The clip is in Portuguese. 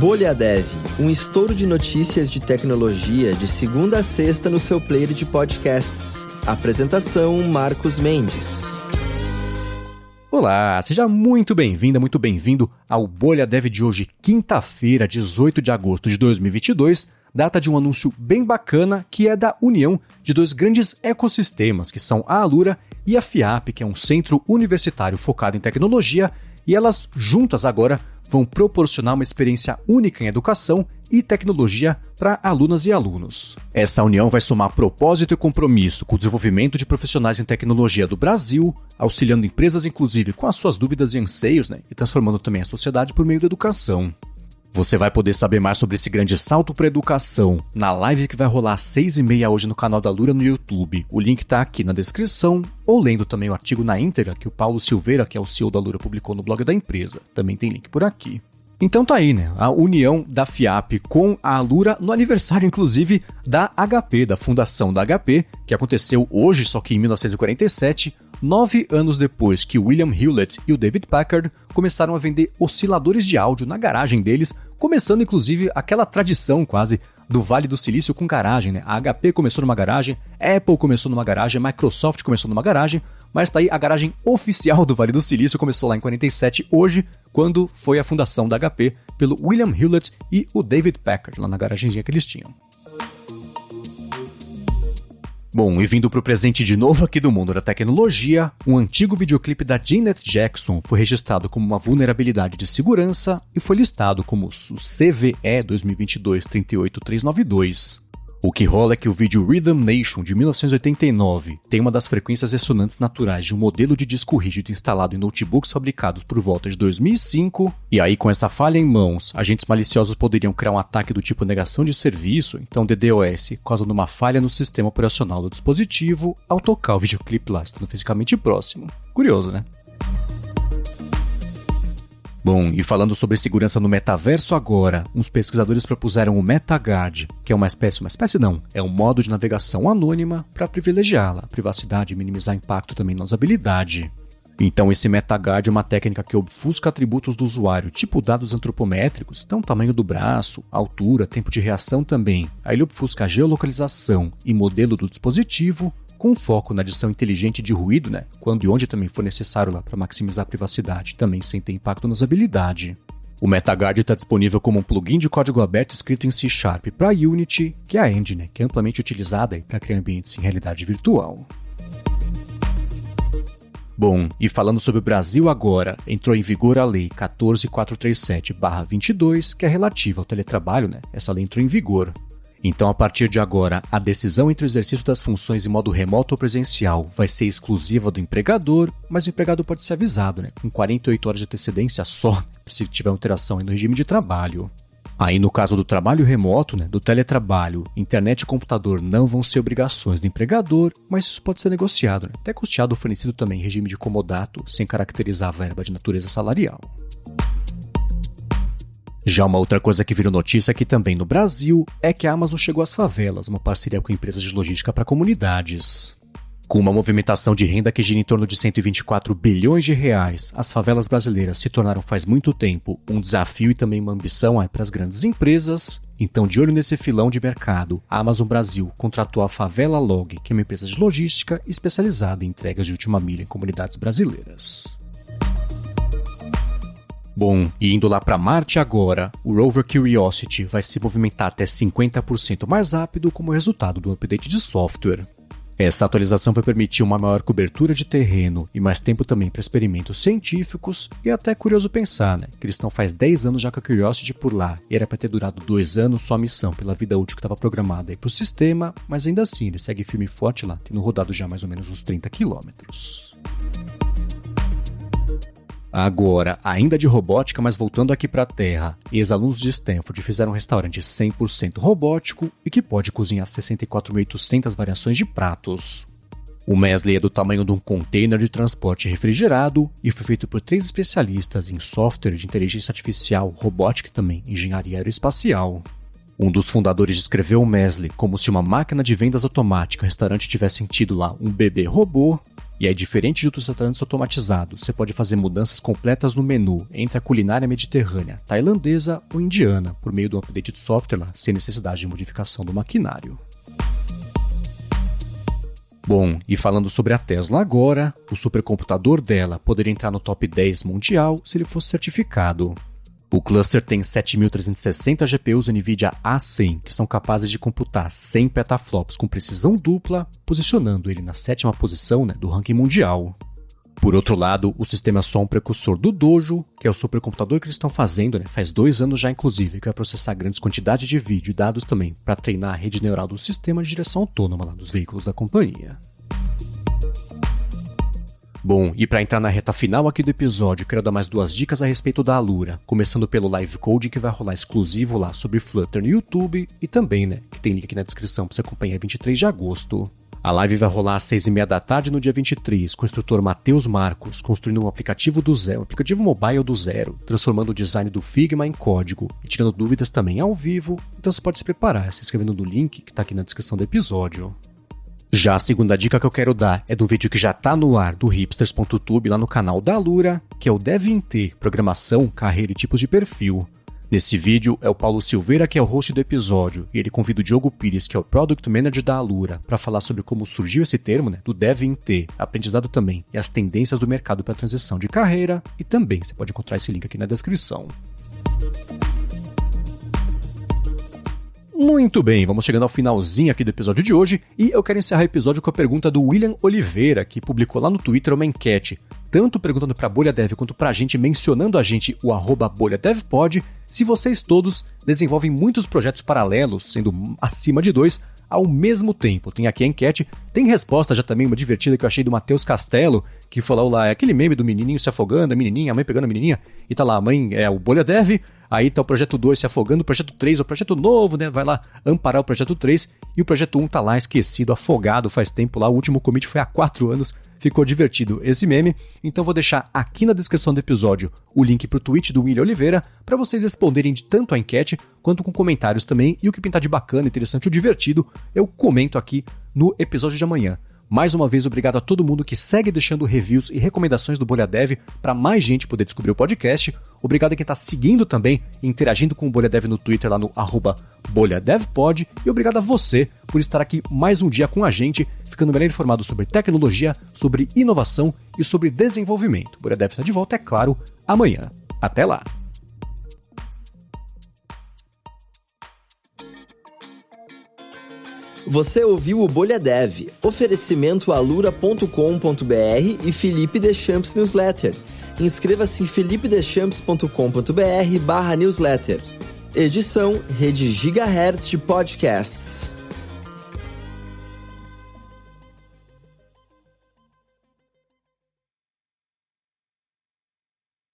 Bolha Dev, um estouro de notícias de tecnologia de segunda a sexta no seu player de podcasts. Apresentação Marcos Mendes. Olá, seja muito bem-vinda, muito bem-vindo ao Bolha Dev de hoje, quinta-feira, 18 de agosto de 2022, data de um anúncio bem bacana que é da união de dois grandes ecossistemas, que são a Alura e a FIAP, que é um centro universitário focado em tecnologia, e elas juntas agora vão proporcionar uma experiência única em educação e tecnologia para alunas e alunos. Essa união vai somar propósito e compromisso com o desenvolvimento de profissionais em tecnologia do Brasil, auxiliando empresas inclusive com as suas dúvidas e anseios, né, e transformando também a sociedade por meio da educação. Você vai poder saber mais sobre esse grande salto para a educação na live que vai rolar às seis e meia hoje no canal da Lura no YouTube. O link está aqui na descrição, ou lendo também o artigo na íntegra que o Paulo Silveira, que é o CEO da Lura, publicou no blog da empresa. Também tem link por aqui. Então tá aí, né? A união da FIAP com a Alura no aniversário, inclusive, da HP, da fundação da HP, que aconteceu hoje, só que em 1947, nove anos depois que William Hewlett e o David Packard começaram a vender osciladores de áudio na garagem deles, começando inclusive aquela tradição quase do Vale do Silício com garagem, né? A HP começou numa garagem, Apple começou numa garagem, Microsoft começou numa garagem, mas tá aí a garagem oficial do Vale do Silício começou lá em 47, hoje, quando foi a fundação da HP pelo William Hewlett e o David Packard, lá na garagenzinha que eles tinham. Bom, e vindo para o presente de novo aqui do mundo da tecnologia, um antigo videoclipe da Janet Jackson foi registrado como uma vulnerabilidade de segurança e foi listado como CVE 2022-38392. O que rola é que o vídeo Rhythm Nation de 1989 tem uma das frequências ressonantes naturais de um modelo de disco rígido instalado em notebooks fabricados por volta de 2005, e aí com essa falha em mãos, agentes maliciosos poderiam criar um ataque do tipo negação de serviço, então DDoS, causando uma falha no sistema operacional do dispositivo ao tocar o videoclipe lá, estando fisicamente próximo. Curioso, né? Bom, e falando sobre segurança no metaverso agora, uns pesquisadores propuseram o MetaGuard, que é uma espécie, uma espécie não, é um modo de navegação anônima para privilegiá-la, privacidade e minimizar impacto também na usabilidade. Então, esse MetaGuard é uma técnica que obfusca atributos do usuário, tipo dados antropométricos, então tamanho do braço, altura, tempo de reação também. Aí ele obfusca a geolocalização e modelo do dispositivo, com foco na adição inteligente de ruído, né? Quando e onde também for necessário lá para maximizar a privacidade, também sem ter impacto na usabilidade. O MetaGuard está disponível como um plugin de código aberto escrito em C Sharp para Unity, que é a engine que é amplamente utilizada para criar ambientes em realidade virtual. Bom, e falando sobre o Brasil agora, entrou em vigor a Lei 14437-22, que é relativa ao teletrabalho, né? Essa lei entrou em vigor. Então, a partir de agora, a decisão entre o exercício das funções em modo remoto ou presencial vai ser exclusiva do empregador, mas o empregador pode ser avisado, né, com 48 horas de antecedência só, se tiver alteração no regime de trabalho. Aí, no caso do trabalho remoto, né, do teletrabalho, internet e computador não vão ser obrigações do empregador, mas isso pode ser negociado, né, até custeado fornecido também em regime de comodato, sem caracterizar a verba de natureza salarial. Já uma outra coisa que virou notícia aqui também no Brasil é que a Amazon chegou às favelas, uma parceria com empresas de logística para comunidades. Com uma movimentação de renda que gira em torno de 124 bilhões de reais, as favelas brasileiras se tornaram faz muito tempo um desafio e também uma ambição para as grandes empresas. Então, de olho nesse filão de mercado, a Amazon Brasil contratou a Favela Log, que é uma empresa de logística especializada em entregas de última milha em comunidades brasileiras. Bom, e indo lá para Marte agora, o rover Curiosity vai se movimentar até 50% mais rápido como resultado do update de software. Essa atualização vai permitir uma maior cobertura de terreno e mais tempo também para experimentos científicos, e é até curioso pensar, né? Que eles estão faz 10 anos já com a Curiosity por lá, e era para ter durado 2 anos só a missão pela vida útil que estava programada para o sistema, mas ainda assim ele segue firme e forte lá, tendo rodado já mais ou menos uns 30 quilômetros. Agora, ainda de robótica, mas voltando aqui para a Terra, ex-alunos de Stanford fizeram um restaurante 100% robótico e que pode cozinhar 64.800 variações de pratos. O Mesley é do tamanho de um container de transporte refrigerado e foi feito por três especialistas em software de inteligência artificial, robótica e também engenharia aeroespacial. Um dos fundadores descreveu o Mesley como se uma máquina de vendas automática restaurante tivesse sentido lá um bebê robô E aí, diferente de outros restaurantes automatizados, você pode fazer mudanças completas no menu entre a culinária mediterrânea, tailandesa ou indiana, por meio do update de software sem necessidade de modificação do maquinário. Bom, e falando sobre a Tesla agora, o supercomputador dela poderia entrar no top 10 mundial se ele fosse certificado. O cluster tem 7.360 GPUs NVIDIA A100, que são capazes de computar 100 petaflops com precisão dupla, posicionando ele na sétima posição né, do ranking mundial. Por outro lado, o sistema é só um precursor do Dojo, que é o supercomputador que eles estão fazendo, né, faz dois anos já inclusive, que vai processar grandes quantidades de vídeo e dados também para treinar a rede neural do sistema de direção autônoma lá dos veículos da companhia. Bom, e para entrar na reta final aqui do episódio, quero dar mais duas dicas a respeito da Alura, começando pelo live code que vai rolar exclusivo lá sobre Flutter no YouTube e também, né, que tem link aqui na descrição para você acompanhar 23 de agosto. A live vai rolar às 6 e meia da tarde no dia 23, com o instrutor Matheus Marcos, construindo um aplicativo do zero, um aplicativo mobile do zero, transformando o design do Figma em código e tirando dúvidas também ao vivo. Então você pode se preparar se inscrevendo no link que está aqui na descrição do episódio. Já a segunda dica que eu quero dar é do vídeo que já está no ar do hipsters.tube lá no canal da Lura, que é o Devem Ter Programação, Carreira e Tipos de Perfil. Nesse vídeo é o Paulo Silveira que é o host do episódio e ele convida o Diogo Pires, que é o Product Manager da Alura, para falar sobre como surgiu esse termo, né, do Devem Ter, aprendizado também, e as tendências do mercado para transição de carreira, e também você pode encontrar esse link aqui na descrição. Muito bem, vamos chegando ao finalzinho aqui do episódio de hoje e eu quero encerrar o episódio com a pergunta do William Oliveira, que publicou lá no Twitter uma enquete, tanto perguntando para Bolha Dev quanto para a gente, mencionando a gente o arroba BolhaDevPod, se vocês todos desenvolvem muitos projetos paralelos, sendo acima de dois, ao mesmo tempo. Tem aqui a enquete, tem resposta já também, uma divertida que eu achei do Matheus Castelo, que falou lá, é aquele meme do menininho se afogando, a menininha, a mãe pegando a menininha, e tá lá, a mãe é o Bolha Dev, Aí tá o projeto 2 se afogando, o projeto 3 é o projeto novo, né? Vai lá amparar o projeto 3 e o projeto 1 tá lá esquecido, afogado faz tempo lá. O último commit foi há 4 anos. Ficou divertido esse meme, então vou deixar aqui na descrição do episódio o link pro tweet do William Oliveira para vocês responderem de tanto a enquete quanto com comentários também. E o que pintar de bacana, interessante ou divertido, eu comento aqui no episódio de amanhã. Mais uma vez, obrigado a todo mundo que segue deixando reviews e recomendações do Bolha Dev para mais gente poder descobrir o podcast. Obrigado a quem está seguindo também e interagindo com o Bolha Dev no Twitter lá no arroba BolhaDevPod. E obrigado a você por estar aqui mais um dia com a gente, ficando melhor informado sobre tecnologia, sobre inovação e sobre desenvolvimento. O Bolha Dev está de volta, é claro, amanhã. Até lá! Você ouviu o Bolha Dev, oferecimento alura.com.br e Felipe Deschamps Newsletter. Inscreva-se em felipedechamps.com.br barra newsletter. Edição Rede Gigahertz de Podcasts.